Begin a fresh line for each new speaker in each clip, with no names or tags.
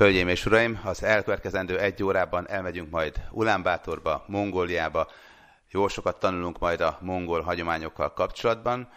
Hölgyeim és uraim, az elkövetkezendő egy órában elmegyünk majd Ulánbátorba, Mongóliába. Jó sokat tanulunk majd a mongol hagyományokkal kapcsolatban.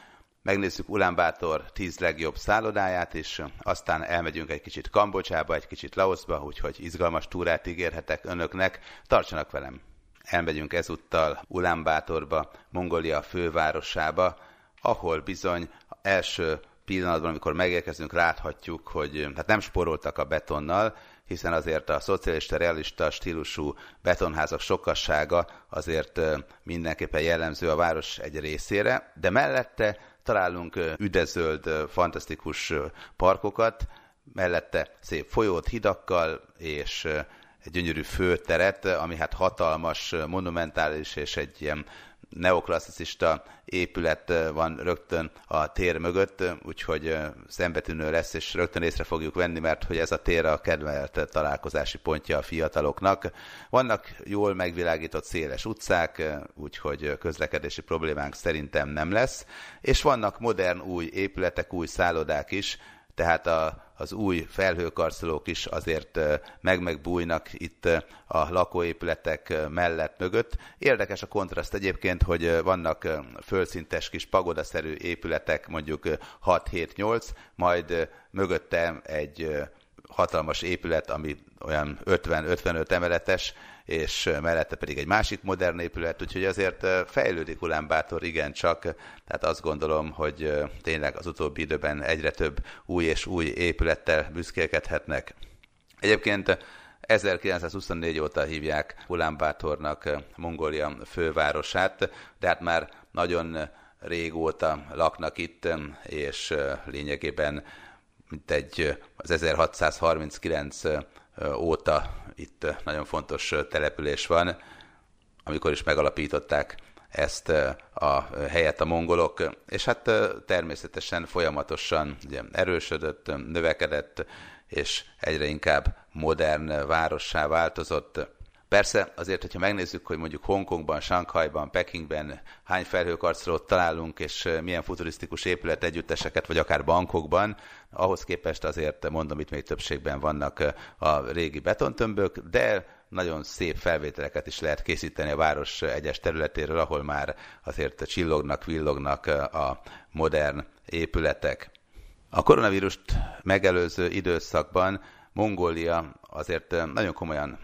Megnézzük Ulánbátor tíz legjobb szállodáját, és aztán elmegyünk egy kicsit Kambodzsába, egy kicsit Laoszba, úgyhogy izgalmas túrát ígérhetek önöknek. Tartsanak velem! Elmegyünk ezúttal Ulánbátorba, Mongolia fővárosába, ahol bizony első pillanatban, amikor megérkezünk, láthatjuk, hogy hát nem sporoltak a betonnal, hiszen azért a szocialista, realista stílusú betonházak sokassága azért mindenképpen jellemző a város egy részére, de mellette találunk üdezöld, fantasztikus parkokat, mellette szép folyót, hidakkal, és egy gyönyörű főteret, ami hát hatalmas, monumentális és egy ilyen neoklasszicista épület van rögtön a tér mögött, úgyhogy szembetűnő lesz, és rögtön észre fogjuk venni, mert hogy ez a tér a kedvelt találkozási pontja a fiataloknak. Vannak jól megvilágított széles utcák, úgyhogy közlekedési problémánk szerintem nem lesz, és vannak modern új épületek, új szállodák is, tehát a, az új felhőkarcolók is azért meg-megbújnak itt a lakóépületek mellett mögött. Érdekes a kontraszt egyébként, hogy vannak földszintes kis pagodaszerű épületek, mondjuk 6-7-8, majd mögötte egy hatalmas épület, ami olyan 50-55 emeletes, és mellette pedig egy másik modern épület, úgyhogy azért fejlődik Ulánbátor igencsak, tehát azt gondolom, hogy tényleg az utóbbi időben egyre több új és új épülettel büszkélkedhetnek. Egyébként 1924 óta hívják Ulánbátornak Mongólia fővárosát, de hát már nagyon régóta laknak itt, és lényegében mint egy az 1639 óta itt nagyon fontos település van, amikor is megalapították ezt a helyet a mongolok, és hát természetesen folyamatosan ugye, erősödött, növekedett, és egyre inkább modern várossá változott. Persze azért, hogyha megnézzük, hogy mondjuk Hongkongban, Shanghaiban, Pekingben hány felhőkarcolót találunk, és milyen futurisztikus épület együtteseket, vagy akár bankokban, ahhoz képest azért mondom, itt még többségben vannak a régi betontömbök, de nagyon szép felvételeket is lehet készíteni a város egyes területéről, ahol már azért csillognak, villognak a modern épületek. A koronavírust megelőző időszakban Mongólia azért nagyon komolyan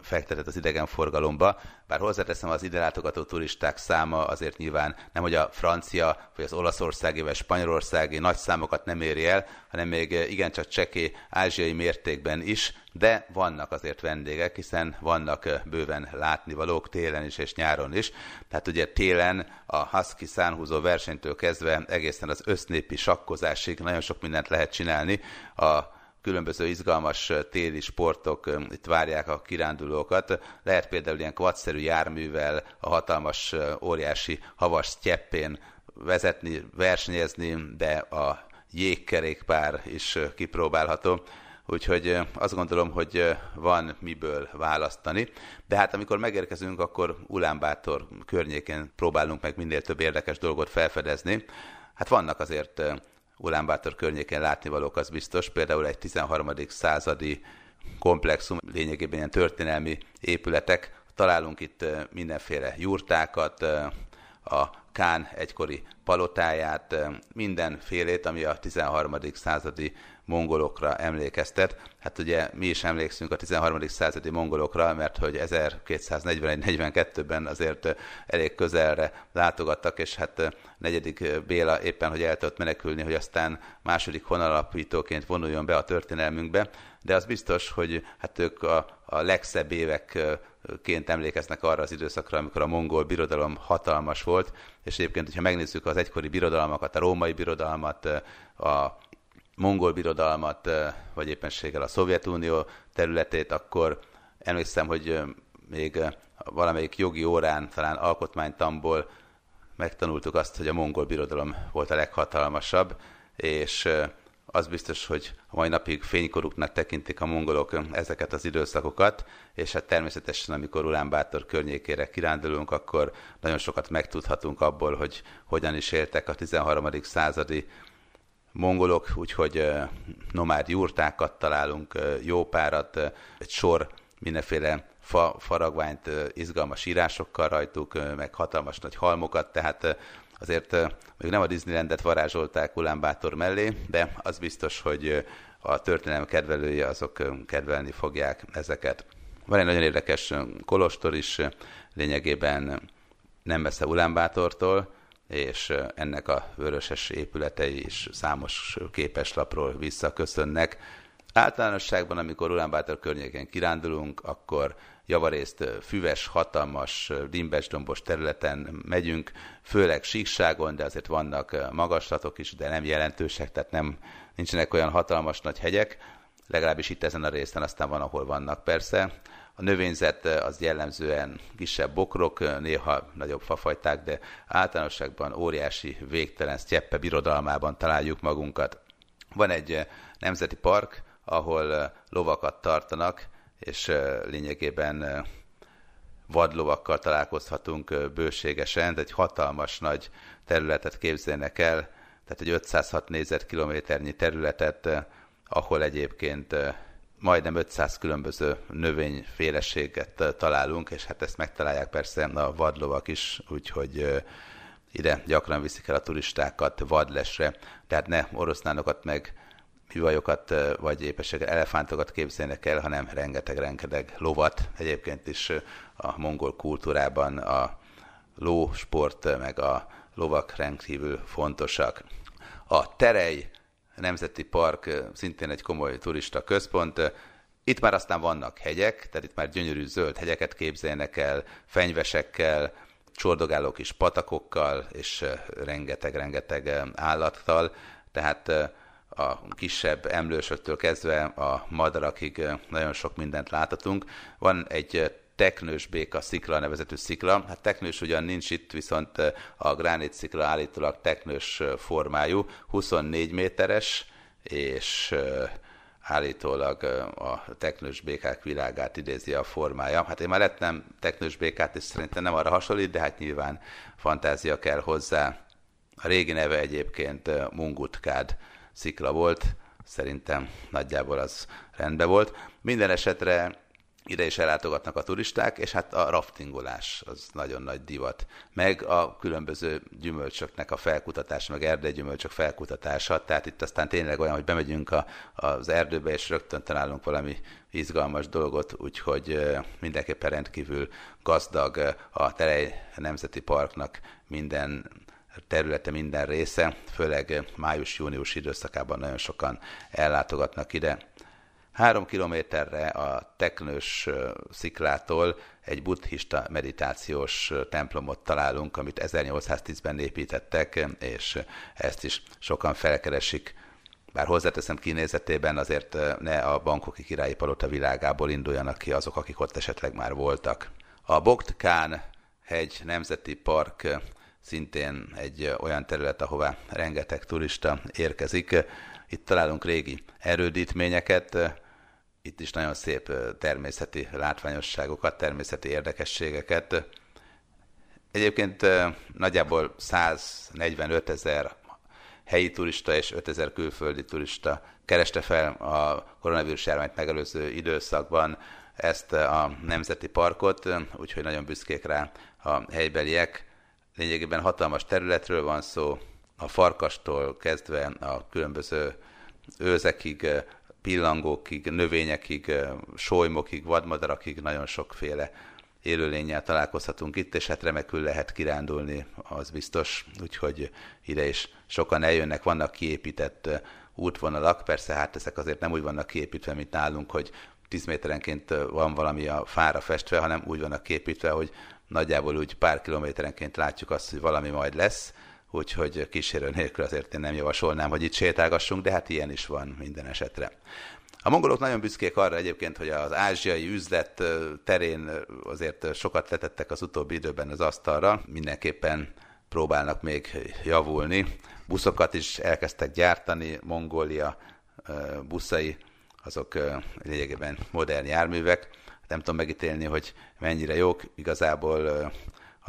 fektetett az idegenforgalomba, bár hozzáteszem az ide látogató turisták száma azért nyilván nem, hogy a francia, vagy az olaszországi, vagy spanyolországi nagy számokat nem éri el, hanem még igencsak cseké ázsiai mértékben is, de vannak azért vendégek, hiszen vannak bőven látnivalók télen is és nyáron is. Tehát ugye télen a husky szánhúzó versenytől kezdve egészen az össznépi sakkozásig nagyon sok mindent lehet csinálni a különböző izgalmas téli sportok itt várják a kirándulókat. Lehet például ilyen kvatszerű járművel a hatalmas, óriási havas tyeppén vezetni, versenyezni, de a jégkerékpár is kipróbálható. Úgyhogy azt gondolom, hogy van miből választani. De hát amikor megérkezünk, akkor Ulánbátor környékén próbálunk meg minél több érdekes dolgot felfedezni. Hát vannak azért Ulánbátor környékén látnivalók, az biztos. Például egy 13. századi komplexum, lényegében ilyen történelmi épületek. Találunk itt mindenféle jurtákat, a Kán egykori palotáját, mindenfélét, ami a 13. századi mongolokra emlékeztet. Hát ugye mi is emlékszünk a 13. századi mongolokra, mert hogy 1241-42-ben azért elég közelre látogattak, és hát negyedik Béla éppen, hogy el tudott menekülni, hogy aztán második honalapítóként vonuljon be a történelmünkbe, de az biztos, hogy hát ők a, a legszebb évekként emlékeznek arra az időszakra, amikor a mongol birodalom hatalmas volt, és egyébként, hogyha megnézzük az egykori birodalmakat, a római birodalmat, a mongol birodalmat, vagy éppenséggel a Szovjetunió területét, akkor emlékszem, hogy még valamelyik jogi órán, talán alkotmánytamból megtanultuk azt, hogy a mongol birodalom volt a leghatalmasabb, és az biztos, hogy a mai napig fénykoruknak tekintik a mongolok ezeket az időszakokat, és hát természetesen, amikor Ulánbátor környékére kirándulunk, akkor nagyon sokat megtudhatunk abból, hogy hogyan is éltek a 13. századi mongolok, úgyhogy nomád jurtákat találunk, jó párat, egy sor mindenféle fa, faragványt, izgalmas írásokkal rajtuk, meg hatalmas nagy halmokat, tehát azért még nem a Disneylandet varázsolták Ulánbátor mellé, de az biztos, hogy a történelem kedvelői azok kedvelni fogják ezeket. Van egy nagyon érdekes kolostor is, lényegében nem messze Ulánbátortól, és ennek a vöröses épületei is számos képeslapról visszaköszönnek. Általánosságban, amikor Ulánbátor környéken kirándulunk, akkor javarészt füves, hatalmas, dimbes-dombos területen megyünk, főleg síkságon, de azért vannak magaslatok is, de nem jelentősek, tehát nem, nincsenek olyan hatalmas nagy hegyek, legalábbis itt ezen a részen, aztán van, ahol vannak persze. A növényzet az jellemzően kisebb bokrok, néha nagyobb fafajták, de általánosságban óriási, végtelen sztyeppe birodalmában találjuk magunkat. Van egy nemzeti park, ahol lovakat tartanak, és lényegében vadlovakkal találkozhatunk bőségesen, de egy hatalmas nagy területet képzelnek el, tehát egy 506 négyzetkilométernyi területet, ahol egyébként majdnem 500 különböző növényféleséget találunk, és hát ezt megtalálják persze a vadlovak is, úgyhogy ide gyakran viszik el a turistákat vadlesre, tehát ne oroszlánokat meg művajokat, vagy épességgel elefántokat képzelnek el, hanem rengeteg-rengeteg lovat. Egyébként is a mongol kultúrában a lósport, meg a lovak rendkívül fontosak. A Terej Nemzeti Park szintén egy komoly turista központ. Itt már aztán vannak hegyek, tehát itt már gyönyörű zöld hegyeket képzelnek el, fenyvesekkel, csordogáló kis patakokkal, és rengeteg-rengeteg állattal. Tehát a kisebb emlősöktől kezdve a madarakig nagyon sok mindent láthatunk. Van egy teknős béka szikla nevezetű szikla. Hát teknős ugyan nincs itt, viszont a gránit szikla állítólag teknős formájú, 24 méteres, és állítólag a teknős békák világát idézi a formája. Hát én már lettem teknős békát, és szerintem nem arra hasonlít, de hát nyilván fantázia kell hozzá. A régi neve egyébként Mungutkád szikla volt, szerintem nagyjából az rendben volt. Minden esetre ide is ellátogatnak a turisták, és hát a raftingolás az nagyon nagy divat. Meg a különböző gyümölcsöknek a felkutatása, meg erdőgyümölcsök felkutatása, tehát itt aztán tényleg olyan, hogy bemegyünk a, az erdőbe, és rögtön találunk valami izgalmas dolgot, úgyhogy mindenképpen rendkívül gazdag a Terej Nemzeti Parknak minden területe, minden része, főleg május-június időszakában nagyon sokan ellátogatnak ide. Három kilométerre a Teknős sziklától egy buddhista meditációs templomot találunk, amit 1810-ben építettek, és ezt is sokan felkeresik. Bár hozzáteszem kinézetében azért ne a bankoki királyi palota világából induljanak ki azok, akik ott esetleg már voltak. A Bogtkán hegy nemzeti park szintén egy olyan terület, ahová rengeteg turista érkezik. Itt találunk régi erődítményeket, itt is nagyon szép természeti látványosságokat, természeti érdekességeket. Egyébként nagyjából 145 ezer helyi turista és 5 ezer külföldi turista kereste fel a koronavírus járványt megelőző időszakban ezt a nemzeti parkot, úgyhogy nagyon büszkék rá a helybeliek. Lényegében hatalmas területről van szó, a farkastól kezdve a különböző őzekig, pillangókig, növényekig, solymokig, vadmadarakig nagyon sokféle élőlényel találkozhatunk itt, és hát remekül lehet kirándulni, az biztos, úgyhogy ide is sokan eljönnek, vannak kiépített útvonalak, persze hát ezek azért nem úgy vannak kiépítve, mint nálunk, hogy 10 méterenként van valami a fára festve, hanem úgy vannak kiépítve, hogy nagyjából úgy pár kilométerenként látjuk azt, hogy valami majd lesz, úgyhogy kísérő nélkül azért én nem javasolnám, hogy itt sétálgassunk, de hát ilyen is van minden esetre. A mongolok nagyon büszkék arra egyébként, hogy az ázsiai üzlet terén azért sokat letettek az utóbbi időben az asztalra, mindenképpen próbálnak még javulni. Buszokat is elkezdtek gyártani, Mongólia buszai, azok lényegében modern járművek. Nem tudom megítélni, hogy mennyire jók, igazából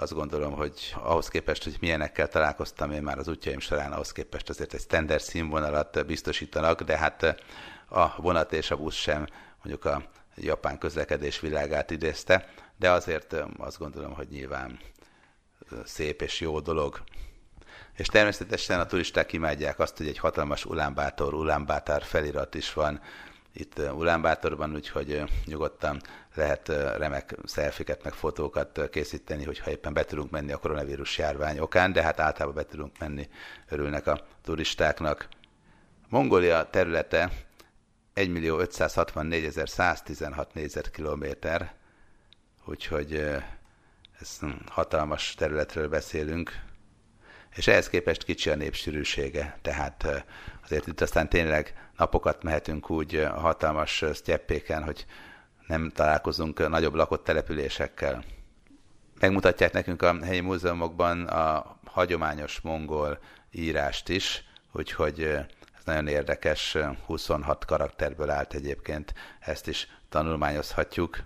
azt gondolom, hogy ahhoz képest, hogy milyenekkel találkoztam én már az útjaim során, ahhoz képest azért egy standard színvonalat biztosítanak, de hát a vonat és a busz sem mondjuk a japán közlekedés világát idézte, de azért azt gondolom, hogy nyilván szép és jó dolog. És természetesen a turisták imádják azt, hogy egy hatalmas Ulánbátor, Ulánbátár felirat is van itt Ulánbátorban, úgyhogy nyugodtan lehet remek szelfiket, meg fotókat készíteni, hogyha éppen be tudunk menni a koronavírus járvány okán, de hát általában be tudunk menni, örülnek a turistáknak. Mongólia területe 1.564.116 négyzetkilométer, úgyhogy ez hatalmas területről beszélünk, és ehhez képest kicsi a népsűrűsége, tehát azért itt aztán tényleg napokat mehetünk úgy a hatalmas sztyeppéken, hogy nem találkozunk nagyobb lakott településekkel. Megmutatják nekünk a helyi múzeumokban a hagyományos mongol írást is, úgyhogy ez nagyon érdekes, 26 karakterből állt egyébként, ezt is tanulmányozhatjuk.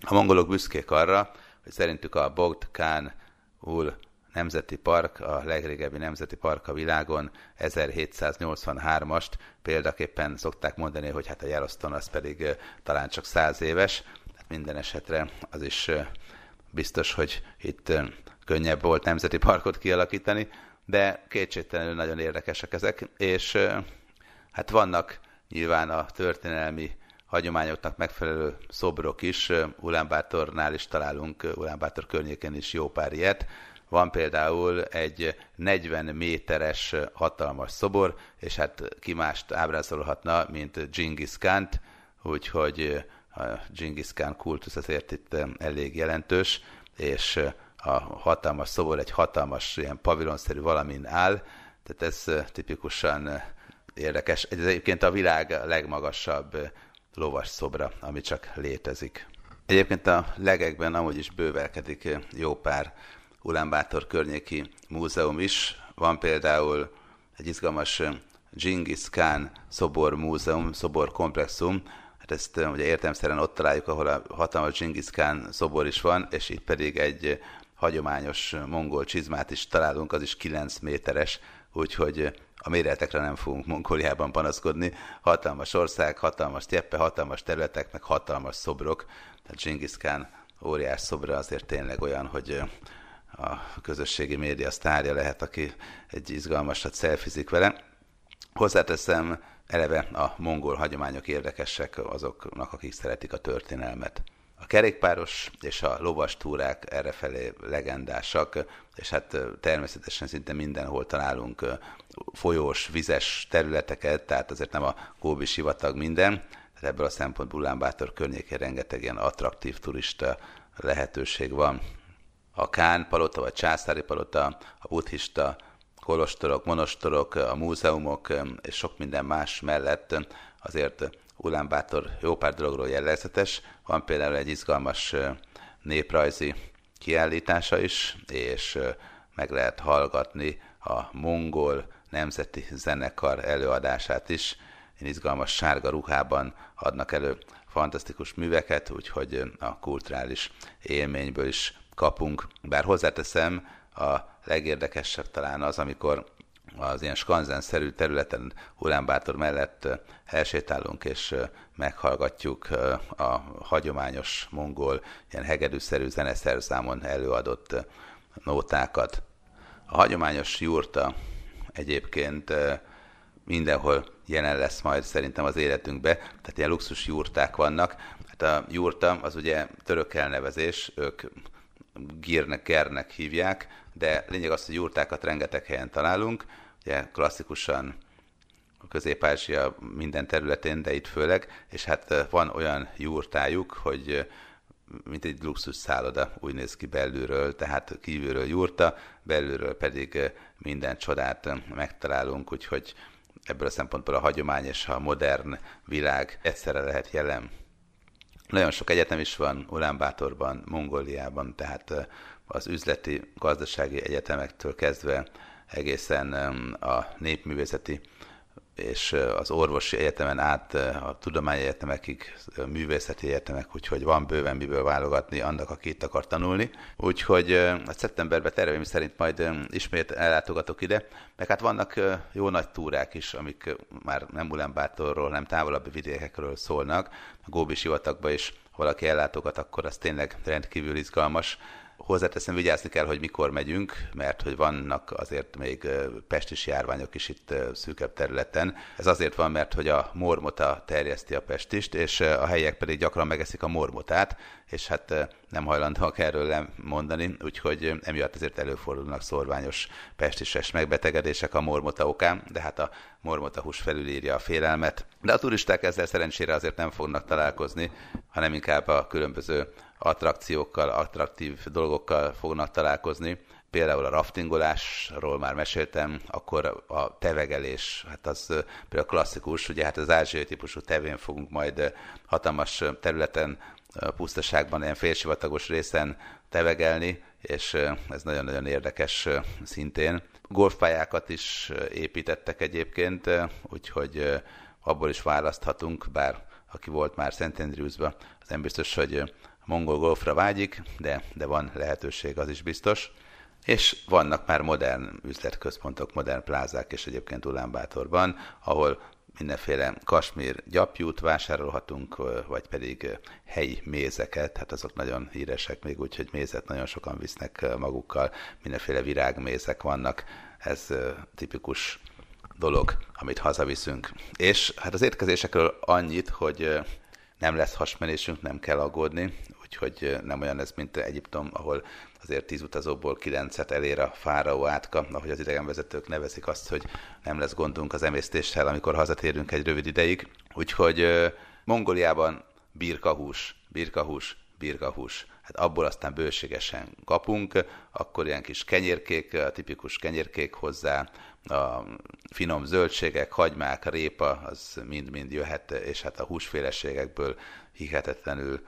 A mongolok büszkék arra, hogy szerintük a Bogd Khan Ul Nemzeti Park, a legrégebbi nemzeti park a világon, 1783-ast példaképpen szokták mondani, hogy hát a Yellowstone az pedig talán csak 100 éves, hát minden esetre az is biztos, hogy itt könnyebb volt nemzeti parkot kialakítani, de kétségtelenül nagyon érdekesek ezek, és hát vannak nyilván a történelmi hagyományoknak megfelelő szobrok is, Ulánbátornál is találunk, Ulánbátor környéken is jó pár ilyet, van például egy 40 méteres hatalmas szobor, és hát ki mást ábrázolhatna, mint Genghis Khan-t, úgyhogy a Genghis Khan kultusz azért itt elég jelentős, és a hatalmas szobor egy hatalmas ilyen pavilonszerű valamin áll, tehát ez tipikusan érdekes. Ez egyébként a világ legmagasabb lovas szobra, ami csak létezik. Egyébként a legekben amúgy is bővelkedik jó pár Ulánbátor környéki múzeum is. Van például egy izgalmas Genghis Khan szobor múzeum, szobor komplexum, hát ezt ugye értelmszerűen ott találjuk, ahol a hatalmas Genghis Khan szobor is van, és itt pedig egy hagyományos mongol csizmát is találunk, az is 9 méteres, úgyhogy a méretekre nem fogunk Mongóliában panaszkodni. Hatalmas ország, hatalmas tjeppe, hatalmas területek, meg hatalmas szobrok. Tehát Genghis Khan óriás szobra azért tényleg olyan, hogy a közösségi média sztárja lehet, aki egy izgalmasat szelfizik vele. Hozzáteszem, eleve a mongol hagyományok érdekesek azoknak, akik szeretik a történelmet. A kerékpáros és a lovas túrák errefelé legendásak, és hát természetesen szinte mindenhol találunk folyós, vizes területeket, tehát azért nem a Góbi sivatag minden, ebből a szempontból Ulánbátor környékén rengeteg ilyen attraktív turista lehetőség van a Kán palota, vagy császári palota, a buddhista kolostorok, monostorok, a múzeumok és sok minden más mellett azért Ulánbátor jó pár dologról jellegzetes. Van például egy izgalmas néprajzi kiállítása is, és meg lehet hallgatni a mongol nemzeti zenekar előadását is. Én izgalmas sárga ruhában adnak elő fantasztikus műveket, úgyhogy a kulturális élményből is kapunk. Bár hozzáteszem, a legérdekesebb talán az, amikor az ilyen skanzenszerű területen Ulánbátor mellett elsétálunk és meghallgatjuk a hagyományos mongol, ilyen hegedűszerű zeneszerszámon előadott nótákat. A hagyományos jurta egyébként mindenhol jelen lesz majd szerintem az életünkbe, tehát ilyen luxus jurták vannak. Hát a jurta az ugye török elnevezés, ők gírnek, gernek hívják, de lényeg az, hogy jurtákat rengeteg helyen találunk, ugye klasszikusan Közép-Ázsia minden területén, de itt főleg, és hát van olyan jurtájuk, hogy mint egy luxus szálloda, úgy néz ki belülről, tehát kívülről jurta, belülről pedig minden csodát megtalálunk, úgyhogy ebből a szempontból a hagyomány és a modern világ egyszerre lehet jelen. Nagyon sok egyetem is van Ulánbátorban, Mongóliában, tehát az üzleti, gazdasági egyetemektől kezdve egészen a népművészeti és az orvosi egyetemen át a tudományegyetemekig, művészeti egyetemek, úgyhogy van bőven miből válogatni annak, aki itt akar tanulni. Úgyhogy a szeptemberben terveim szerint majd ismét ellátogatok ide, meg hát vannak jó nagy túrák is, amik már nem Ulánbátorról, nem távolabbi vidékekről szólnak. A Góbi sivatagba is valaki ellátogat, akkor az tényleg rendkívül izgalmas Hozzáteszem, vigyázni kell, hogy mikor megyünk, mert hogy vannak azért még pestis járványok is itt szűkebb területen. Ez azért van, mert hogy a mormota terjeszti a pestist, és a helyiek pedig gyakran megeszik a mormotát, és hát nem hajlandóak erről mondani, úgyhogy emiatt azért előfordulnak szorványos pestises megbetegedések a mormota okán, de hát a mormota hús felülírja a félelmet. De a turisták ezzel szerencsére azért nem fognak találkozni, hanem inkább a különböző attrakciókkal, attraktív dolgokkal fognak találkozni. Például a raftingolásról már meséltem, akkor a tevegelés, hát az például klasszikus, ugye hát az ázsiai típusú tevén fogunk majd hatalmas területen, pusztaságban, ilyen félsivatagos részen tevegelni, és ez nagyon-nagyon érdekes szintén. Golfpályákat is építettek egyébként, úgyhogy abból is választhatunk, bár aki volt már Szent Andrewsba, az nem biztos, hogy mongol golfra vágyik, de, de van lehetőség, az is biztos. És vannak már modern üzletközpontok, modern plázák, és egyébként Ulánbátorban, ahol mindenféle kasmír gyapjút vásárolhatunk, vagy pedig helyi mézeket, hát azok nagyon híresek még úgy, hogy mézet nagyon sokan visznek magukkal, mindenféle virágmézek vannak, ez tipikus dolog, amit hazaviszünk. És hát az étkezésekről annyit, hogy nem lesz hasmenésünk, nem kell aggódni, úgyhogy nem olyan ez, mint Egyiptom, ahol azért tíz utazóból kilencet elér a fáraó átka, ahogy az idegenvezetők nevezik azt, hogy nem lesz gondunk az emésztéssel, amikor hazatérünk egy rövid ideig. Úgyhogy Mongoliában birkahús, birkahús, birkahús. Hát abból aztán bőségesen kapunk, akkor ilyen kis kenyérkék, a tipikus kenyérkék hozzá, a finom zöldségek, hagymák, répa, az mind-mind jöhet, és hát a húsféleségekből hihetetlenül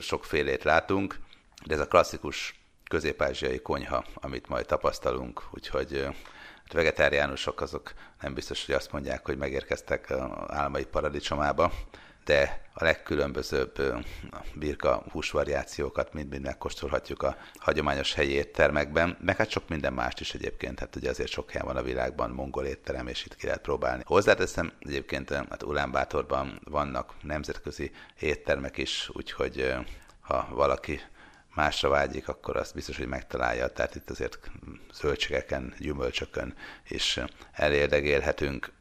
sokfélét látunk, de ez a klasszikus közép-ázsiai konyha, amit majd tapasztalunk, úgyhogy hát vegetáriánusok azok nem biztos, hogy azt mondják, hogy megérkeztek álmai paradicsomába, de a legkülönbözőbb birka húsvariációkat mind-mind megkóstolhatjuk a hagyományos helyi éttermekben, meg hát sok minden mást is egyébként, hát ugye azért sok helyen van a világban mongol étterem, és itt ki lehet próbálni. Hozzáteszem, egyébként hát Ulánbátorban vannak nemzetközi éttermek is, úgyhogy ha valaki másra vágyik, akkor azt biztos, hogy megtalálja. Tehát itt azért zöldségeken, gyümölcsökön is elérdegélhetünk.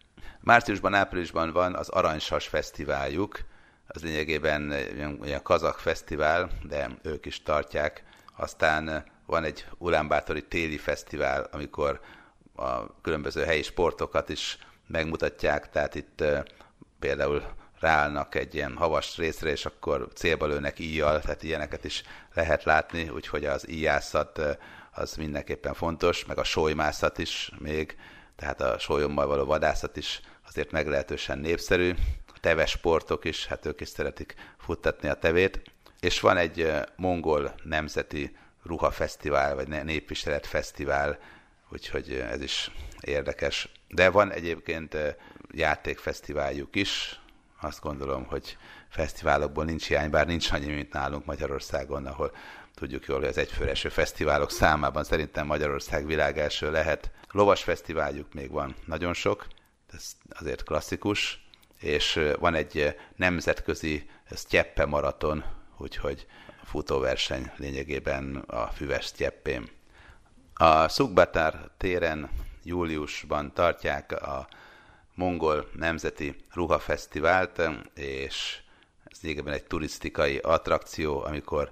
Márciusban, áprilisban van az Aranysas Fesztiváljuk, az lényegében olyan kazak fesztivál, de ők is tartják. Aztán van egy Ulánbátori téli fesztivál, amikor a különböző helyi sportokat is megmutatják, tehát itt például ráállnak egy ilyen havas részre, és akkor célba lőnek íjjal, tehát ilyeneket is lehet látni, úgyhogy az íjászat az mindenképpen fontos, meg a solymászat is még, tehát a sólyommal való vadászat is azért meglehetősen népszerű. A teves sportok is, hát ők is szeretik futtatni a tevét. És van egy mongol nemzeti ruhafesztivál, vagy népviselet fesztivál, úgyhogy ez is érdekes. De van egyébként játékfesztiváljuk is, azt gondolom, hogy fesztiválokból nincs hiány, bár nincs annyi, mint nálunk Magyarországon, ahol tudjuk jól, hogy az egyfőreső fesztiválok számában szerintem Magyarország világelső lehet. Lovas fesztiváljuk még van nagyon sok, ez azért klasszikus, és van egy nemzetközi Sztyeppe maraton, úgyhogy futóverseny lényegében a füves Sztyeppén. A Szukbatár téren júliusban tartják a mongol nemzeti ruhafesztivált, és ez lényegében egy turisztikai attrakció, amikor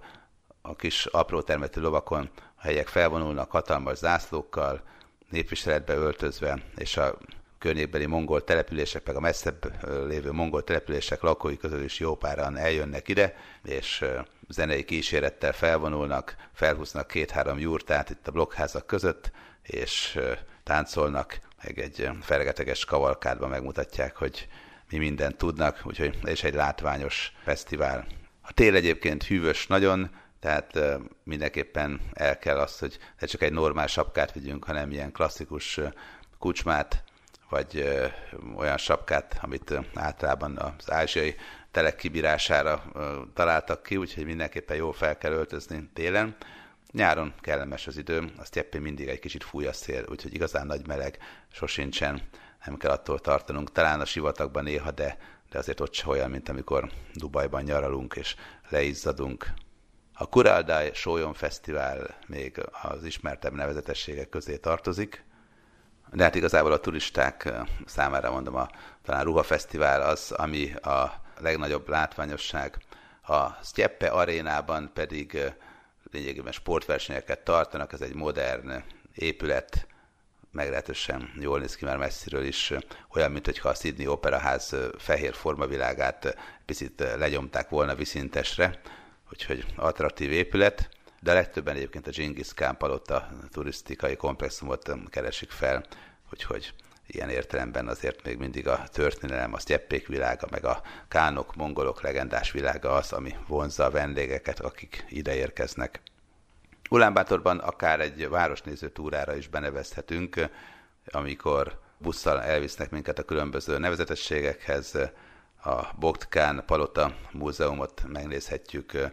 a kis apró termetű lovakon a helyek felvonulnak hatalmas zászlókkal, népviseletbe öltözve, és a környékbeli mongol települések, meg a messzebb lévő mongol települések lakói közül is jó páran eljönnek ide, és zenei kísérettel felvonulnak, felhúznak két-három jurtát itt a blokkházak között, és táncolnak, meg egy fergeteges kavalkádban megmutatják, hogy mi mindent tudnak, úgyhogy és egy látványos fesztivál. A tél egyébként hűvös nagyon, tehát mindenképpen el kell azt, hogy ne csak egy normál sapkát vigyünk, hanem ilyen klasszikus kucsmát, vagy olyan sapkát, amit általában az ázsiai telek kibírására találtak ki, úgyhogy mindenképpen jól fel kell öltözni télen. Nyáron kellemes az idő, azt éppen mindig egy kicsit fúj a szél, úgyhogy igazán nagy meleg sosincsen, nem kell attól tartanunk. Talán a sivatagban néha, de, de azért ott se olyan, mint amikor Dubajban nyaralunk és leizzadunk. A Kuraldai Sólyom Fesztivál még az ismertebb nevezetességek közé tartozik, de hát igazából a turisták számára mondom, a, talán Ruhafesztivál az, ami a legnagyobb látványosság. A Stjeppe arénában pedig lényegében sportversenyeket tartanak, ez egy modern épület, meglehetősen jól néz ki már messziről is, olyan, mintha a Sydney Operaház fehér formavilágát picit legyomták volna viszintesre, úgyhogy attraktív épület, de a legtöbben egyébként a Genghis Khan palota turisztikai komplexumot keresik fel, úgyhogy ilyen értelemben azért még mindig a történelem, a sztyeppék világa, meg a kánok, mongolok legendás világa az, ami vonzza a vendégeket, akik ide érkeznek. Ulánbátorban akár egy városnéző túrára is benevezhetünk, amikor busszal elvisznek minket a különböző nevezetességekhez, a Bogtkán Palota Múzeumot megnézhetjük,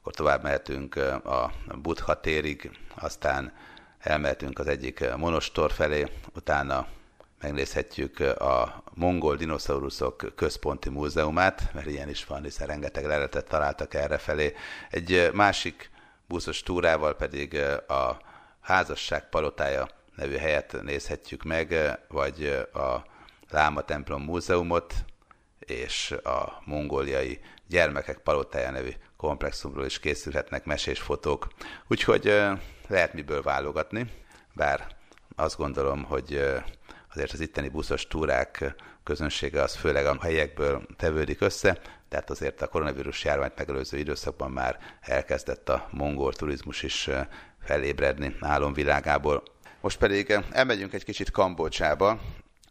akkor tovább mehetünk a Buddha térig, aztán elmehetünk az egyik monostor felé, utána megnézhetjük a mongol dinoszauruszok központi múzeumát, mert ilyen is van, hiszen rengeteg leletet találtak erre felé. Egy másik buszos túrával pedig a házasság palotája nevű helyet nézhetjük meg, vagy a Láma templom múzeumot, és a mongóliai gyermekek palotája nevű komplexumról is készülhetnek mesés fotók. Úgyhogy lehet miből válogatni, bár azt gondolom, hogy azért az itteni buszos túrák közönsége az főleg a helyekből tevődik össze, tehát azért a koronavírus járványt megelőző időszakban már elkezdett a mongol turizmus is felébredni álomvilágából. Most pedig elmegyünk egy kicsit Kambodzsába.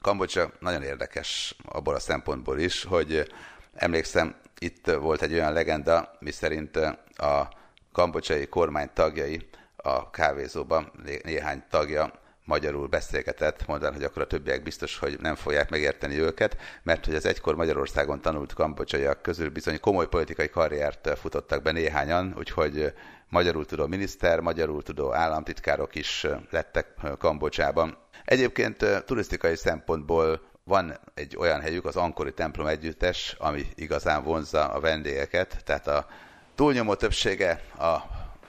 Kambodzsa nagyon érdekes abból a szempontból is, hogy emlékszem, itt volt egy olyan legenda, miszerint a kambodzsai kormány tagjai a kávézóban néhány tagja magyarul beszélgetett, mondván, hogy akkor a többiek biztos, hogy nem fogják megérteni őket, mert hogy az egykor Magyarországon tanult kambodzsaiak közül bizony komoly politikai karriert futottak be néhányan, úgyhogy magyarul tudó miniszter, magyarul tudó államtitkárok is lettek Kambodzsában. Egyébként turisztikai szempontból van egy olyan helyük, az Ankori templom együttes, ami igazán vonzza a vendégeket, tehát a túlnyomó többsége a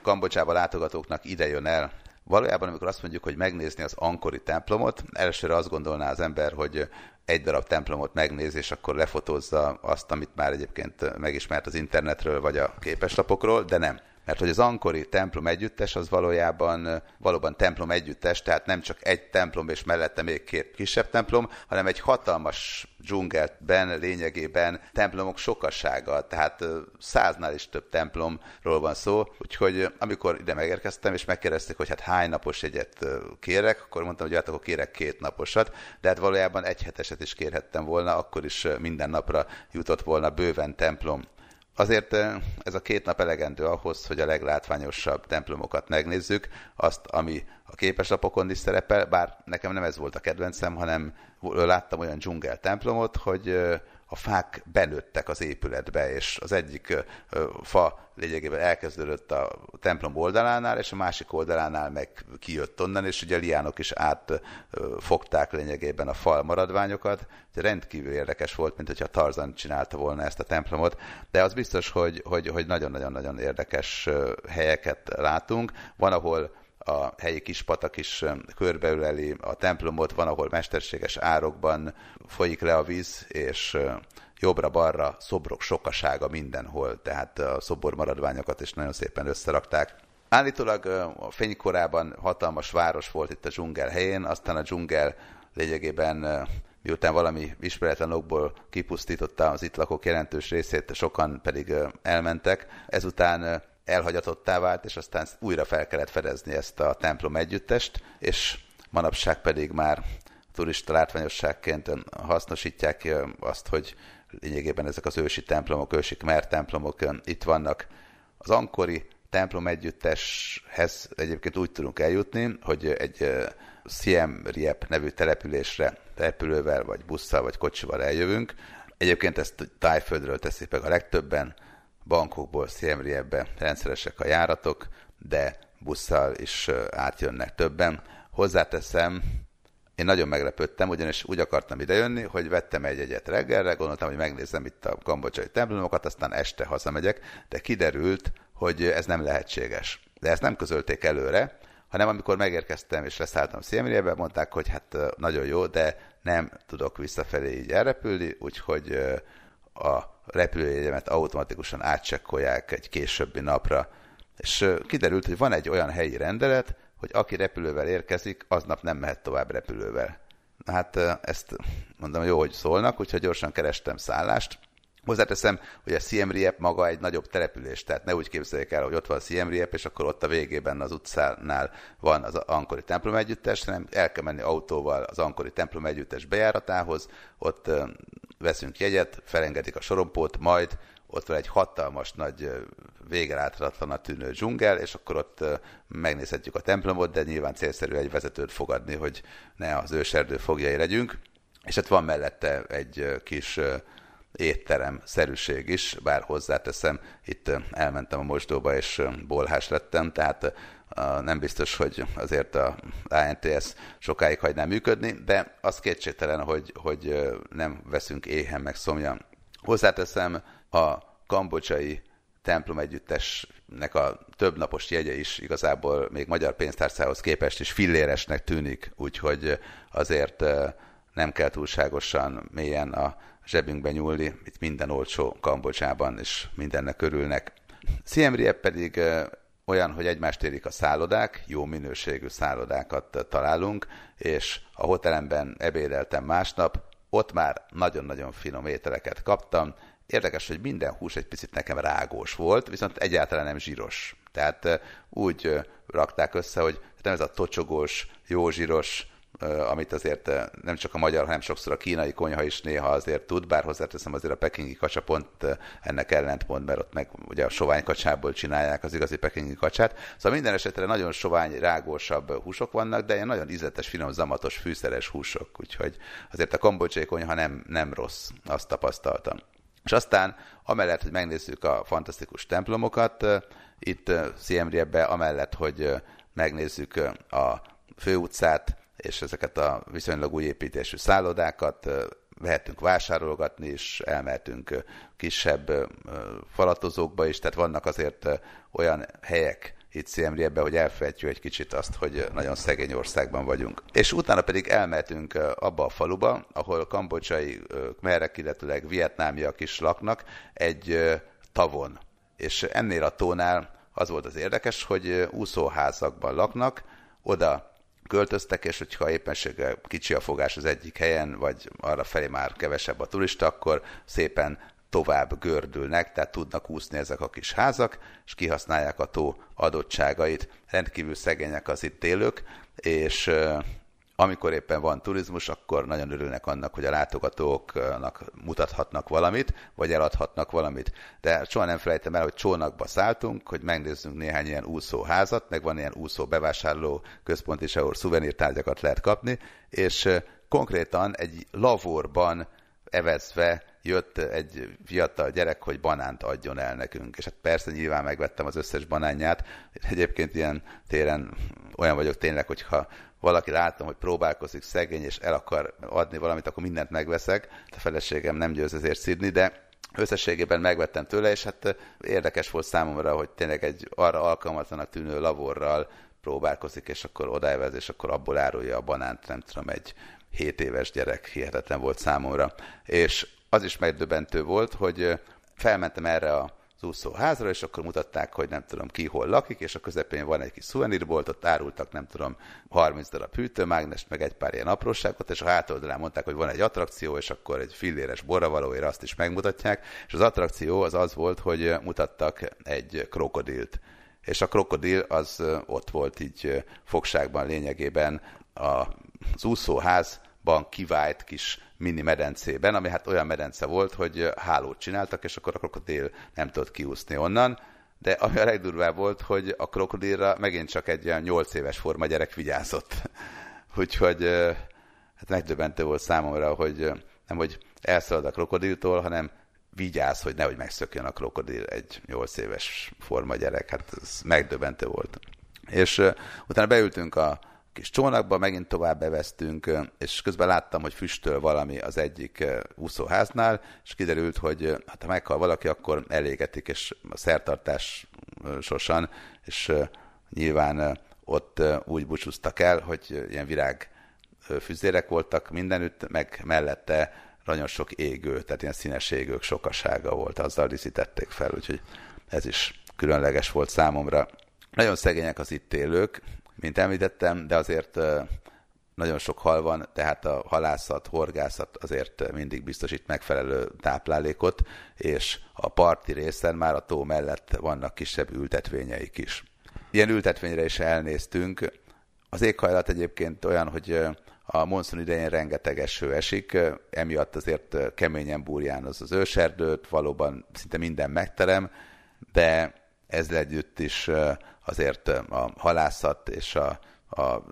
Kambodzsába látogatóknak ide jön el. Valójában, amikor azt mondjuk, hogy megnézni az Ankori templomot, elsőre azt gondolná az ember, hogy egy darab templomot megnéz, és akkor lefotózza azt, amit már egyébként megismert az internetről vagy a képeslapokról, de nem mert hogy az ankori templom együttes az valójában valóban templom együttes, tehát nem csak egy templom és mellette még két kisebb templom, hanem egy hatalmas dzsungelben lényegében templomok sokasága, tehát száznál is több templomról van szó, úgyhogy amikor ide megérkeztem, és megkérdezték, hogy hát hány napos egyet kérek, akkor mondtam, hogy hát akkor kérek két naposat, de hát valójában egy heteset is kérhettem volna, akkor is minden napra jutott volna bőven templom. Azért ez a két nap elegendő ahhoz, hogy a leglátványosabb templomokat megnézzük, azt, ami a képeslapokon is szerepel, bár nekem nem ez volt a kedvencem, hanem láttam olyan dzsungel templomot, hogy a fák benőttek az épületbe, és az egyik fa lényegében elkezdődött a templom oldalánál, és a másik oldalánál meg kijött onnan, és ugye a liánok is átfogták lényegében a fal maradványokat. Rendkívül érdekes volt, mint hogyha Tarzan csinálta volna ezt a templomot, de az biztos, hogy, hogy, hogy nagyon-nagyon-nagyon érdekes helyeket látunk. Van, ahol a helyi kispatak is körbeüleli a templomot, van, ahol mesterséges árokban folyik le a víz, és jobbra-balra szobrok sokasága mindenhol, tehát a szobor maradványokat is nagyon szépen összerakták. Állítólag a fénykorában hatalmas város volt itt a dzsungel helyén, aztán a dzsungel lényegében miután valami ismeretlen okból kipusztította az itt lakók jelentős részét, sokan pedig elmentek. Ezután elhagyatottá vált, és aztán újra fel kellett fedezni ezt a templom együttest, és manapság pedig már turista látványosságként hasznosítják azt, hogy lényegében ezek az ősi templomok, ősi kmer templomok itt vannak. Az ankori templom együtteshez egyébként úgy tudunk eljutni, hogy egy Siem Reap nevű településre repülővel, vagy busszal, vagy kocsival eljövünk. Egyébként ezt Tájföldről teszik meg a legtöbben, bankokból Siem rendszeresek a járatok, de busszal is átjönnek többen. Hozzáteszem, én nagyon meglepődtem, ugyanis úgy akartam idejönni, hogy vettem egy egyet reggelre, gondoltam, hogy megnézem itt a kambodzsai templomokat, aztán este hazamegyek, de kiderült, hogy ez nem lehetséges. De ezt nem közölték előre, hanem amikor megérkeztem és leszálltam Siem mondták, hogy hát nagyon jó, de nem tudok visszafelé így elrepülni, úgyhogy a repülőjegyemet automatikusan átcsekkolják egy későbbi napra. És kiderült, hogy van egy olyan helyi rendelet, hogy aki repülővel érkezik, aznap nem mehet tovább repülővel. Hát ezt mondom, jó, hogy szólnak, úgyhogy gyorsan kerestem szállást. Hozzáteszem, hogy a Siem Reap maga egy nagyobb település, tehát ne úgy képzeljék el, hogy ott van a Siem Reap, és akkor ott a végében az utcánál van az Ankori templom együttes, hanem el kell menni autóval az Ankori templom együttes bejáratához, ott veszünk jegyet, felengedik a sorompót, majd ott van egy hatalmas nagy vége a tűnő dzsungel, és akkor ott megnézhetjük a templomot, de nyilván célszerű egy vezetőt fogadni, hogy ne az őserdő fogjai legyünk. És ott van mellette egy kis étterem szerűség is, bár hozzáteszem, itt elmentem a mosdóba, és bolhás lettem, tehát nem biztos, hogy azért a ANTS sokáig hagyná működni, de az kétségtelen, hogy, hogy nem veszünk éhen meg szomjan. Hozzáteszem, a kambodzsai templom együttesnek a több napos jegye is igazából még magyar pénztárcához képest is filléresnek tűnik, úgyhogy azért nem kell túlságosan mélyen a zsebünkbe nyúlni, itt minden olcsó Kambodzsában, és mindennek örülnek. Siem pedig olyan, hogy egymást érik a szállodák, jó minőségű szállodákat találunk, és a hotelemben ebédeltem másnap, ott már nagyon-nagyon finom ételeket kaptam, Érdekes, hogy minden hús egy picit nekem rágós volt, viszont egyáltalán nem zsíros. Tehát úgy rakták össze, hogy nem ez a tocsogós, jó zsíros, amit azért nem csak a magyar, hanem sokszor a kínai konyha is néha azért tud, bár hozzáteszem azért a pekingi kacsa pont ennek ellentmond, mert ott meg ugye a sovány kacsából csinálják az igazi pekingi kacsát. Szóval minden esetre nagyon sovány, rágósabb húsok vannak, de ilyen nagyon ízletes, finom, zamatos, fűszeres húsok, úgyhogy azért a kambodzsai konyha nem, nem rossz, azt tapasztaltam. És aztán, amellett, hogy megnézzük a fantasztikus templomokat, itt Siem amellett, hogy megnézzük a főutcát, és ezeket a viszonylag új építésű szállodákat, vehetünk vásárolgatni is, elmehetünk kisebb falatozókba is, tehát vannak azért olyan helyek, itt Sziemriebe, hogy elfelejtjük egy kicsit azt, hogy nagyon szegény országban vagyunk. És utána pedig elmehetünk abba a faluba, ahol kambodzsai merek, illetőleg vietnámiak is laknak, egy tavon. És ennél a tónál az volt az érdekes, hogy úszóházakban laknak, oda költöztek, és hogyha éppenséggel kicsi a fogás az egyik helyen, vagy arra felé már kevesebb a turista, akkor szépen tovább gördülnek, tehát tudnak úszni ezek a kis házak, és kihasználják a tó adottságait. Rendkívül szegények az itt élők, és amikor éppen van turizmus, akkor nagyon örülnek annak, hogy a látogatóknak mutathatnak valamit, vagy eladhatnak valamit. De soha nem felejtem el, hogy csónakba szálltunk, hogy megnézzünk néhány ilyen úszóházat, meg van ilyen úszó bevásárló központ is, ahol szuvenírtárgyakat lehet kapni, és konkrétan egy lavorban evezve jött egy fiatal gyerek, hogy banánt adjon el nekünk. És hát persze nyilván megvettem az összes banánját. Egyébként ilyen téren olyan vagyok tényleg, hogyha valaki látom, hogy próbálkozik szegény, és el akar adni valamit, akkor mindent megveszek. A feleségem nem győz ezért szidni, de összességében megvettem tőle, és hát érdekes volt számomra, hogy tényleg egy arra alkalmatlanak tűnő lavorral próbálkozik, és akkor odaevez, és akkor abból árulja a banánt, nem tudom, egy 7 éves gyerek, hihetetlen volt számomra. És az is megdöbbentő volt, hogy felmentem erre a az úszóházra, és akkor mutatták, hogy nem tudom ki hol lakik, és a közepén van egy kis szuvenírbolt, ott árultak nem tudom 30 darab hűtőmágnest, meg egy pár ilyen apróságot, és a hátoldalán mondták, hogy van egy attrakció, és akkor egy filléres borravalóért azt is megmutatják, és az attrakció az az volt, hogy mutattak egy krokodilt. És a krokodil az ott volt így fogságban lényegében az úszóházban kivált kis mini medencében, ami hát olyan medence volt, hogy hálót csináltak, és akkor a krokodil nem tudott kiúszni onnan, de ami a legdurvább volt, hogy a krokodilra megint csak egy olyan 8 éves forma gyerek vigyázott. úgyhogy hát megdöbbentő volt számomra, hogy nem, hogy elszalad a krokodiltól, hanem vigyáz, hogy nehogy megszökjön a krokodil egy 8 éves forma gyerek, hát ez megdöbbentő volt. És utána beültünk a kis csónakba, megint tovább bevesztünk, és közben láttam, hogy füstöl valami az egyik úszóháznál, és kiderült, hogy hát ha meghal valaki, akkor elégetik, és a szertartás sosan, és nyilván ott úgy búcsúztak el, hogy ilyen virág füzérek voltak mindenütt, meg mellette nagyon sok égő, tehát ilyen színes égők sokasága volt, azzal díszítették fel, úgyhogy ez is különleges volt számomra. Nagyon szegények az itt élők, mint említettem, de azért nagyon sok hal van, tehát a halászat, horgászat azért mindig biztosít megfelelő táplálékot, és a parti részen már a tó mellett vannak kisebb ültetvényeik is. Ilyen ültetvényre is elnéztünk. Az éghajlat egyébként olyan, hogy a monszun idején rengeteg eső esik, emiatt azért keményen burjánoz az őserdőt, valóban szinte minden megterem, de ezzel együtt is azért a halászat és a, a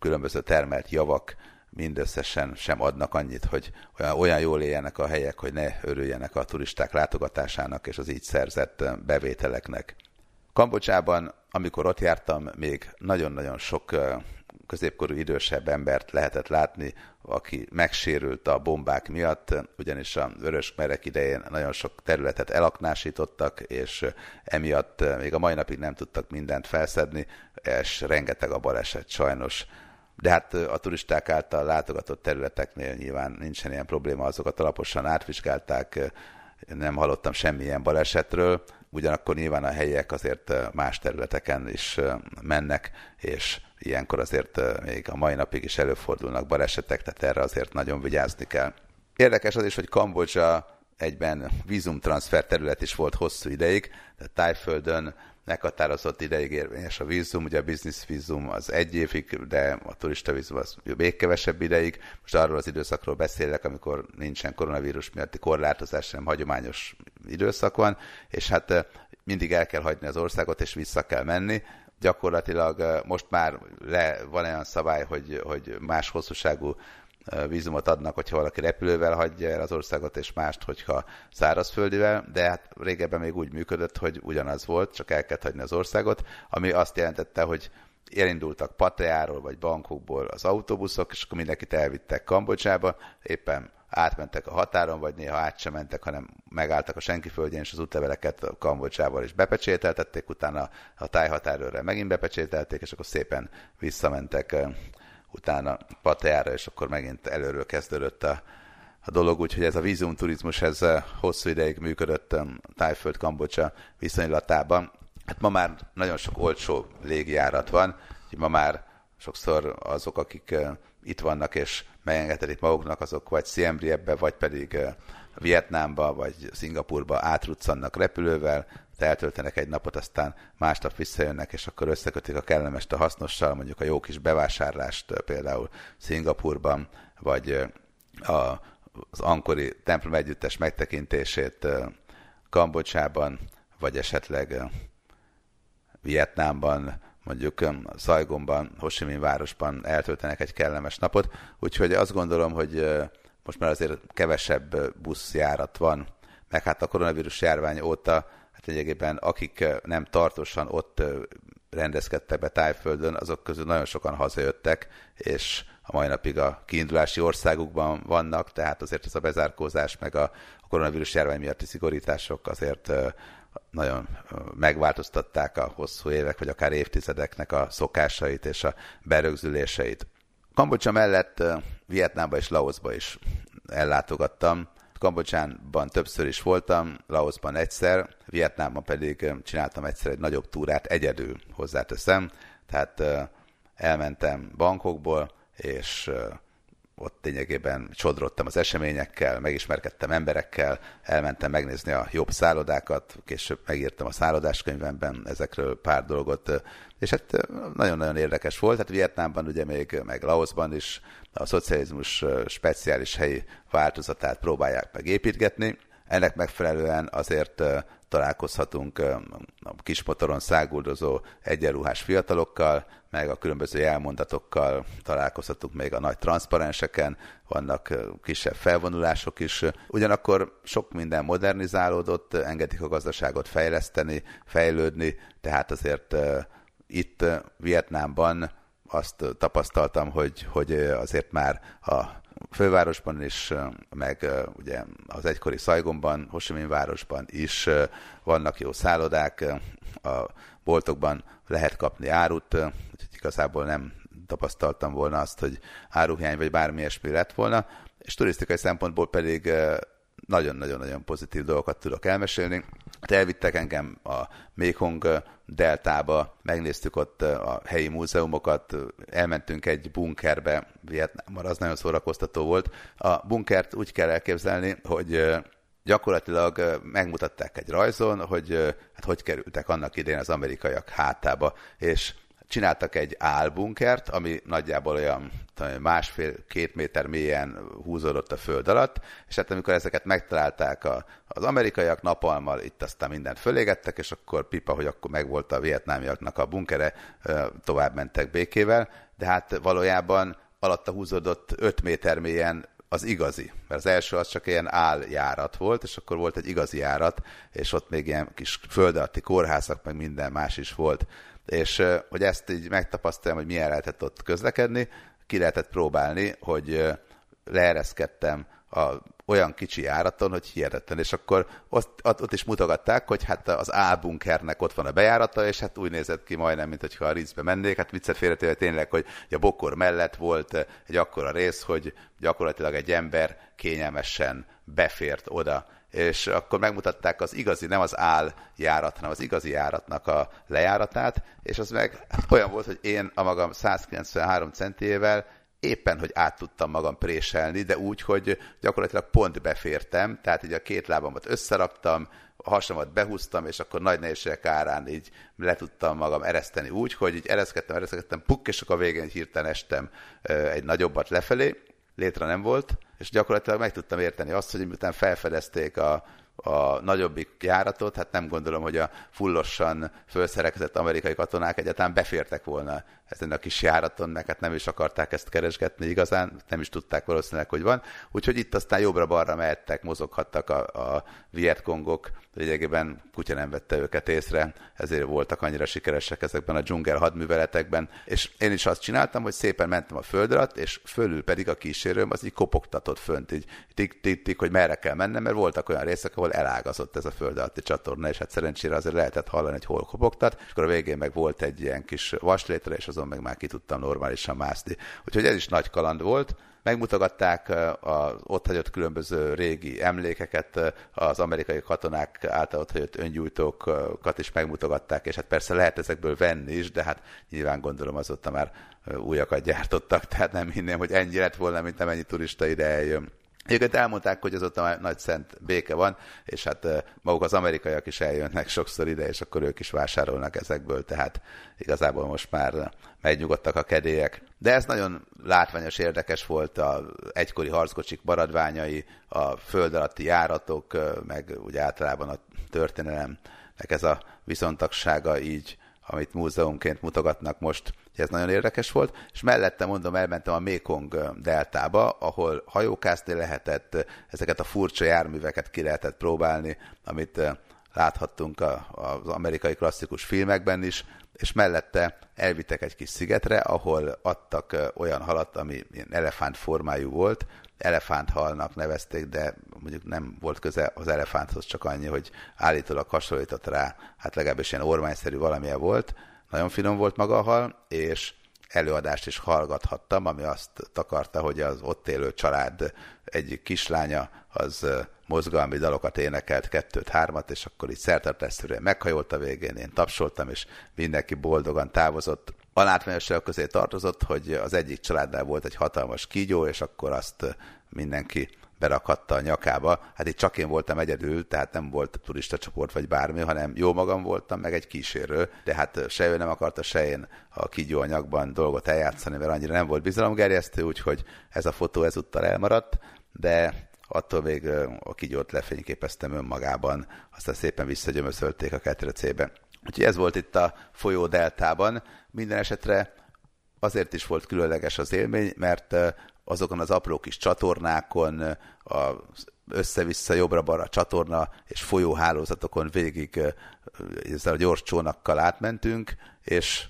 különböző termelt javak mindösszesen sem adnak annyit, hogy olyan, olyan jól éljenek a helyek, hogy ne örüljenek a turisták látogatásának és az így szerzett bevételeknek. Kambocsában, amikor ott jártam, még nagyon-nagyon sok középkorú idősebb embert lehetett látni, aki megsérült a bombák miatt, ugyanis a vörös merek idején nagyon sok területet elaknásítottak, és emiatt még a mai napig nem tudtak mindent felszedni, és rengeteg a baleset sajnos. De hát a turisták által látogatott területeknél nyilván nincsen ilyen probléma, azokat alaposan átvizsgálták, nem hallottam semmilyen balesetről, ugyanakkor nyilván a helyiek azért más területeken is mennek, és ilyenkor azért még a mai napig is előfordulnak balesetek, tehát erre azért nagyon vigyázni kell. Érdekes az is, hogy Kambodzsa egyben vízumtranszfer terület is volt hosszú ideig, tehát Tájföldön meghatározott ideig érvényes a vízum, ugye a business vízum az egy évig, de a turista vízum az még kevesebb ideig. Most arról az időszakról beszélek, amikor nincsen koronavírus miatti korlátozás, hanem hagyományos időszak van, és hát mindig el kell hagyni az országot, és vissza kell menni, gyakorlatilag most már le, van olyan szabály, hogy, hogy más hosszúságú vízumot adnak, hogyha valaki repülővel hagyja el az országot, és mást, hogyha szárazföldivel, de hát régebben még úgy működött, hogy ugyanaz volt, csak el kellett hagyni az országot, ami azt jelentette, hogy elindultak Pateáról vagy Bangkokból az autóbuszok, és akkor mindenkit elvittek Kambodzsába, éppen átmentek a határon, vagy néha át sem mentek, hanem megálltak a senki földjén, és az útleveleket a Kambodzsával is bepecsételtették, utána a tájhatárőrrel megint bepecsételték, és akkor szépen visszamentek utána Pateára, és akkor megint előről kezdődött a, a dolog, úgyhogy ez a vízumturizmus, ez hosszú ideig működött Tájföld Kambodzsa viszonylatában. Hát ma már nagyon sok olcsó légijárat van, ma már sokszor azok, akik itt vannak és megengedhetik maguknak, azok vagy Siem vagy pedig Vietnámba, vagy Szingapurba átruccannak repülővel, eltöltenek egy napot, aztán másnap visszajönnek, és akkor összekötik a kellemest a hasznossal, mondjuk a jó kis bevásárlást például Szingapurban, vagy a, az ankori templom együttes megtekintését Kambodzsában, vagy esetleg Vietnámban, mondjuk Szajgomban, Hosimin városban eltöltenek egy kellemes napot, úgyhogy azt gondolom, hogy most már azért kevesebb buszjárat van, meg hát a koronavírus járvány óta, hát egyébként akik nem tartósan ott rendezkedtek be Tájföldön, azok közül nagyon sokan hazajöttek, és a mai napig a kiindulási országukban vannak, tehát azért ez a bezárkózás, meg a koronavírus járvány miatti szigorítások azért nagyon megváltoztatták a hosszú évek, vagy akár évtizedeknek a szokásait és a berögzüléseit. Kambodzsa mellett Vietnámba és Laosba is ellátogattam. Kambodzsánban többször is voltam, Laosban egyszer, Vietnámban pedig csináltam egyszer egy nagyobb túrát egyedül hozzáteszem. Tehát elmentem Bangkokból, és ott lényegében csodrottam az eseményekkel, megismerkedtem emberekkel, elmentem megnézni a jobb szállodákat, később megírtam a szállodáskönyvemben ezekről pár dolgot, és hát nagyon-nagyon érdekes volt. Hát Vietnámban ugye még, meg Laosban is a szocializmus speciális helyi változatát próbálják megépítgetni, ennek megfelelően azért találkozhatunk a kismotoron száguldozó egyenruhás fiatalokkal, meg a különböző elmondatokkal találkozhatunk még a nagy transzparenseken, vannak kisebb felvonulások is. Ugyanakkor sok minden modernizálódott, engedik a gazdaságot fejleszteni, fejlődni, tehát azért itt Vietnámban azt tapasztaltam, hogy, hogy azért már a fővárosban is, meg ugye az egykori Szajgonban, Hosimin városban is vannak jó szállodák, a boltokban lehet kapni árut, úgyhogy igazából nem tapasztaltam volna azt, hogy áruhiány vagy bármi ilyesmi lett volna, és turisztikai szempontból pedig nagyon-nagyon-nagyon pozitív dolgokat tudok elmesélni. Hát elvittek engem a Mekong deltába, megnéztük ott a helyi múzeumokat, elmentünk egy bunkerbe Vietnámban, az nagyon szórakoztató volt. A bunkert úgy kell elképzelni, hogy gyakorlatilag megmutatták egy rajzon, hogy hát hogy kerültek annak idén az amerikaiak hátába, és csináltak egy álbunkert, ami nagyjából olyan másfél-két méter mélyen húzódott a föld alatt, és hát amikor ezeket megtalálták a, az amerikaiak napalmal, itt aztán mindent fölégettek, és akkor pipa, hogy akkor megvolt a vietnámiaknak a bunkere, tovább mentek békével, de hát valójában alatta húzódott 5 méter mélyen az igazi, mert az első az csak ilyen áljárat volt, és akkor volt egy igazi járat, és ott még ilyen kis földalatti kórházak, meg minden más is volt és hogy ezt így megtapasztaljam, hogy milyen lehetett ott közlekedni, ki lehetett próbálni, hogy leereszkedtem a olyan kicsi járaton, hogy hihetetlen, és akkor ott, ott is mutogatták, hogy hát az A-bunkernek ott van a bejárata, és hát úgy nézett ki majdnem, mint hogyha a Rizbe mennék. Hát viccet félretéve tényleg, hogy a bokor mellett volt egy akkora rész, hogy gyakorlatilag egy ember kényelmesen befért oda. És akkor megmutatták az igazi, nem az áll járat, hanem az igazi járatnak a lejáratát, és az meg olyan volt, hogy én a magam 193 centiével éppen, hogy át tudtam magam préselni, de úgy, hogy gyakorlatilag pont befértem, tehát így a két lábamat összeraktam, a hasamat behúztam, és akkor nagy nehézségek árán így le tudtam magam ereszteni úgy, hogy így ereszkedtem, ereszkedtem, puk, és akkor a végén hirtelen estem egy nagyobbat lefelé, létre nem volt, és gyakorlatilag meg tudtam érteni azt, hogy miután felfedezték a, a nagyobbik járatot, hát nem gondolom, hogy a fullosan felszerekezett amerikai katonák egyáltalán befértek volna ezen a kis járaton, meg hát nem is akarták ezt keresgetni igazán, nem is tudták valószínűleg, hogy van. Úgyhogy itt aztán jobbra-balra mehettek, mozoghattak a, a vietkongok, lényegében kutya nem vette őket észre, ezért voltak annyira sikeresek ezekben a dzsungel hadműveletekben. És én is azt csináltam, hogy szépen mentem a föld alatt, és fölül pedig a kísérőm az így kopogtatott fönt, így tik, tik, tik, hogy merre kell mennem, mert voltak olyan részek, ahol elágazott ez a föld alatti csatorna, és hát szerencsére azért lehetett hallani, hogy hol kopogtat, és akkor a végén meg volt egy ilyen kis vaslétre, és azon meg már ki tudtam normálisan mászni. Úgyhogy ez is nagy kaland volt. Megmutogatták az ott hagyott különböző régi emlékeket, az amerikai katonák által ott hagyott öngyújtókat is megmutogatták, és hát persze lehet ezekből venni is, de hát nyilván gondolom azóta már újakat gyártottak, tehát nem hinném, hogy ennyi lett volna, mint amennyi turista ide eljön. Egyébként elmondták, hogy azóta nagy szent béke van, és hát maguk az amerikaiak is eljönnek sokszor ide, és akkor ők is vásárolnak ezekből, tehát igazából most már megnyugodtak a kedélyek. De ez nagyon látványos, érdekes volt a egykori harckocsik maradványai, a föld alatti járatok, meg úgy általában a történelemnek ez a viszontagsága így, amit múzeumként mutogatnak most ez nagyon érdekes volt, és mellette mondom, elmentem a Mekong deltába, ahol hajókászni lehetett, ezeket a furcsa járműveket ki lehetett próbálni, amit láthattunk az amerikai klasszikus filmekben is, és mellette elvittek egy kis szigetre, ahol adtak olyan halat, ami ilyen elefánt formájú volt, elefánthalnak nevezték, de mondjuk nem volt köze az elefánthoz, csak annyi, hogy állítólag hasonlított rá, hát legalábbis ilyen ormányszerű valamilyen volt, nagyon finom volt maga a hal, és előadást is hallgathattam, ami azt takarta, hogy az ott élő család egy kislánya az mozgalmi dalokat énekelt, kettőt, hármat, és akkor így szertartásszerűen meghajolt a végén, én tapsoltam, és mindenki boldogan távozott. A látványosságok közé tartozott, hogy az egyik családnál volt egy hatalmas kígyó, és akkor azt mindenki berakhatta a nyakába. Hát itt csak én voltam egyedül, tehát nem volt turista csoport vagy bármi, hanem jó magam voltam, meg egy kísérő, de hát se ő nem akarta, se én a kígyó anyagban dolgot eljátszani, mert annyira nem volt bizalomgerjesztő, úgyhogy ez a fotó ezúttal elmaradt, de attól még a kigyót lefényképeztem önmagában, aztán szépen visszagyömöszölték a ketrecébe. Úgyhogy ez volt itt a folyó deltában. Minden esetre azért is volt különleges az élmény, mert azokon az apró kis csatornákon, a össze-vissza jobbra-balra csatorna és folyóhálózatokon végig ezzel a gyors csónakkal átmentünk, és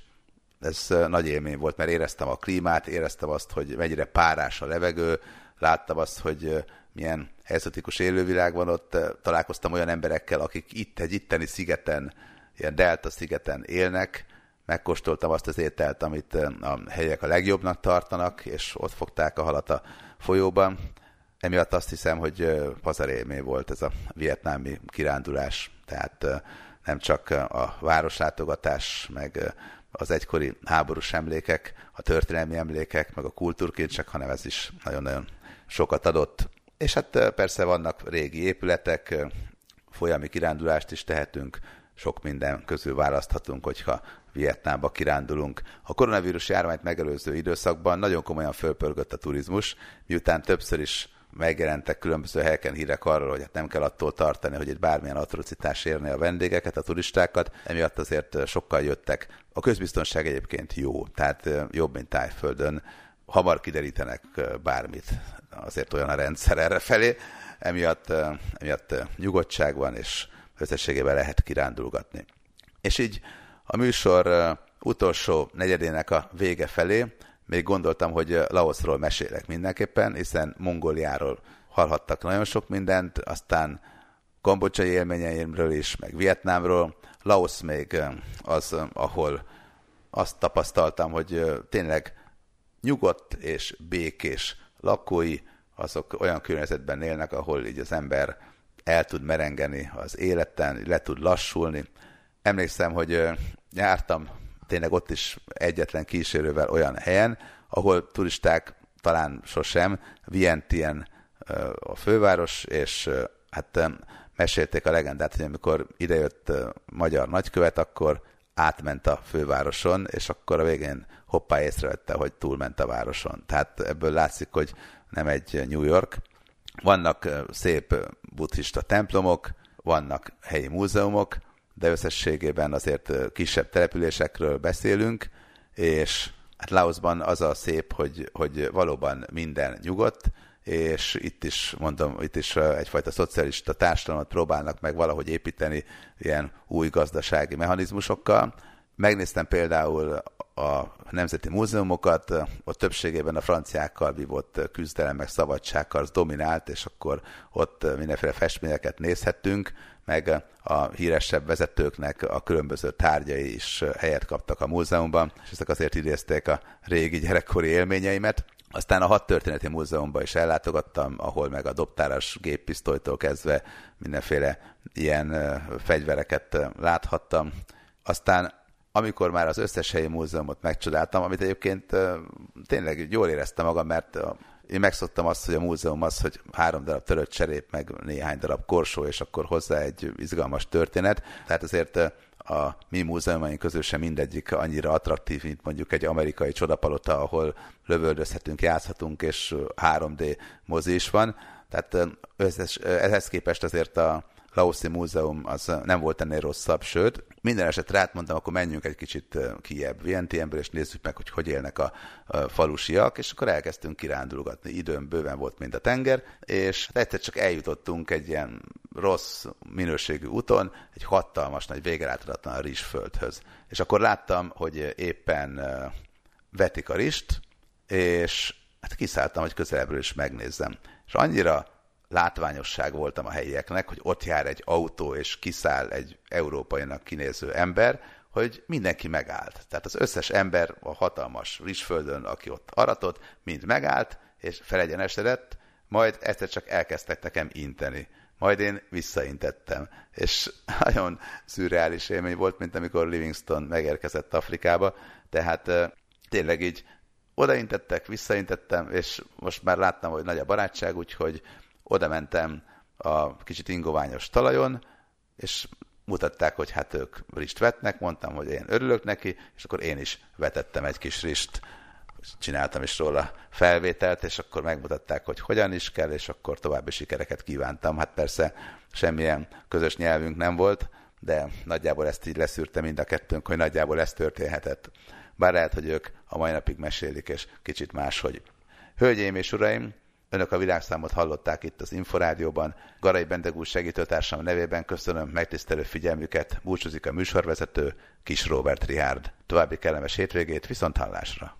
ez nagy élmény volt, mert éreztem a klímát, éreztem azt, hogy mennyire párás a levegő, láttam azt, hogy milyen exotikus élővilág van ott, találkoztam olyan emberekkel, akik itt egy itteni szigeten, ilyen delta szigeten élnek, megkóstoltam azt az ételt, amit a helyek a legjobbnak tartanak, és ott fogták a halat a folyóban. Emiatt azt hiszem, hogy pazarélmény volt ez a vietnámi kirándulás, tehát nem csak a városlátogatás, meg az egykori háborús emlékek, a történelmi emlékek, meg a kultúrkincsek, hanem ez is nagyon-nagyon sokat adott. És hát persze vannak régi épületek, folyami kirándulást is tehetünk, sok minden közül választhatunk, hogyha Vietnámba kirándulunk. A koronavírus járványt megelőző időszakban nagyon komolyan fölpörgött a turizmus, miután többször is megjelentek különböző helyeken hírek arról, hogy hát nem kell attól tartani, hogy egy bármilyen atrocitás érni a vendégeket, a turistákat, emiatt azért sokkal jöttek. A közbiztonság egyébként jó, tehát jobb, mint tájföldön. Hamar kiderítenek bármit, azért olyan a rendszer erre felé, emiatt, emiatt nyugodtság van, és összességében lehet kirándulgatni. És így a műsor utolsó negyedének a vége felé még gondoltam, hogy Laosról mesélek mindenképpen, hiszen Mongóliáról hallhattak nagyon sok mindent, aztán kambodzsai élményeimről is, meg Vietnámról. Laos még az, ahol azt tapasztaltam, hogy tényleg nyugodt és békés lakói, azok olyan környezetben élnek, ahol így az ember el tud merengeni az életen, le tud lassulni. Emlékszem, hogy jártam tényleg ott is egyetlen kísérővel olyan helyen, ahol turisták talán sosem, Vientien a főváros, és hát mesélték a legendát, hogy amikor idejött magyar nagykövet, akkor átment a fővároson, és akkor a végén hoppá észrevette, hogy túlment a városon. Tehát ebből látszik, hogy nem egy New York. Vannak szép buddhista templomok, vannak helyi múzeumok, de összességében azért kisebb településekről beszélünk, és hát Laosban az a szép, hogy, hogy valóban minden nyugodt, és itt is, mondom, itt is egyfajta szocialista társadalmat próbálnak meg valahogy építeni ilyen új gazdasági mechanizmusokkal. Megnéztem például a nemzeti múzeumokat, ott többségében a franciákkal vívott küzdelem, meg szabadságharc dominált, és akkor ott mindenféle festményeket nézhettünk, meg a híresebb vezetőknek a különböző tárgyai is helyet kaptak a múzeumban, és ezek azért idézték a régi gyerekkori élményeimet. Aztán a hat történeti múzeumban is ellátogattam, ahol meg a dobtáras géppisztolytól kezdve mindenféle ilyen fegyvereket láthattam. Aztán amikor már az összes helyi múzeumot megcsodáltam, amit egyébként tényleg jól éreztem magam, mert én megszoktam azt, hogy a múzeum az, hogy három darab törött cserép, meg néhány darab korsó, és akkor hozzá egy izgalmas történet. Tehát azért a mi múzeumaink közül sem mindegyik annyira attraktív, mint mondjuk egy amerikai csodapalota, ahol lövöldözhetünk, játszhatunk, és 3D mozi is van. Tehát ehhez képest azért a Laoszi Múzeum az nem volt ennél rosszabb, sőt, minden esetre átmondtam, akkor menjünk egy kicsit kiebb Vientienből, és nézzük meg, hogy hogy élnek a, falusiak, és akkor elkezdtünk kirándulgatni. Időm bőven volt, mint a tenger, és hát egyszer csak eljutottunk egy ilyen rossz minőségű úton, egy hatalmas nagy végeláthatatlan rizsföldhöz. És akkor láttam, hogy éppen vetik a rist, és hát kiszálltam, hogy közelebbről is megnézzem. És annyira látványosság voltam a helyieknek, hogy ott jár egy autó, és kiszáll egy európainak kinéző ember, hogy mindenki megállt. Tehát az összes ember a hatalmas rizsföldön, aki ott aratott, mind megállt, és felegyenesedett, majd egyszer csak elkezdtek nekem inteni. Majd én visszaintettem. És nagyon szürreális élmény volt, mint amikor Livingston megérkezett Afrikába. Tehát tényleg így odaintettek, visszaintettem, és most már láttam, hogy nagy a barátság, úgyhogy oda mentem a kicsit ingoványos talajon, és mutatták, hogy hát ők rist vetnek, mondtam, hogy én örülök neki, és akkor én is vetettem egy kis rist. csináltam is róla felvételt, és akkor megmutatták, hogy hogyan is kell, és akkor további sikereket kívántam. Hát persze semmilyen közös nyelvünk nem volt, de nagyjából ezt így leszűrte mind a kettőnk, hogy nagyjából ez történhetett. Bár lehet, hogy ők a mai napig mesélik, és kicsit máshogy. Hölgyeim és uraim, Önök a világszámot hallották itt az Inforádióban. Garai Bendegúr segítőtársam nevében köszönöm megtisztelő figyelmüket. Búcsúzik a műsorvezető, Kis Robert Rihárd. További kellemes hétvégét, viszont hallásra!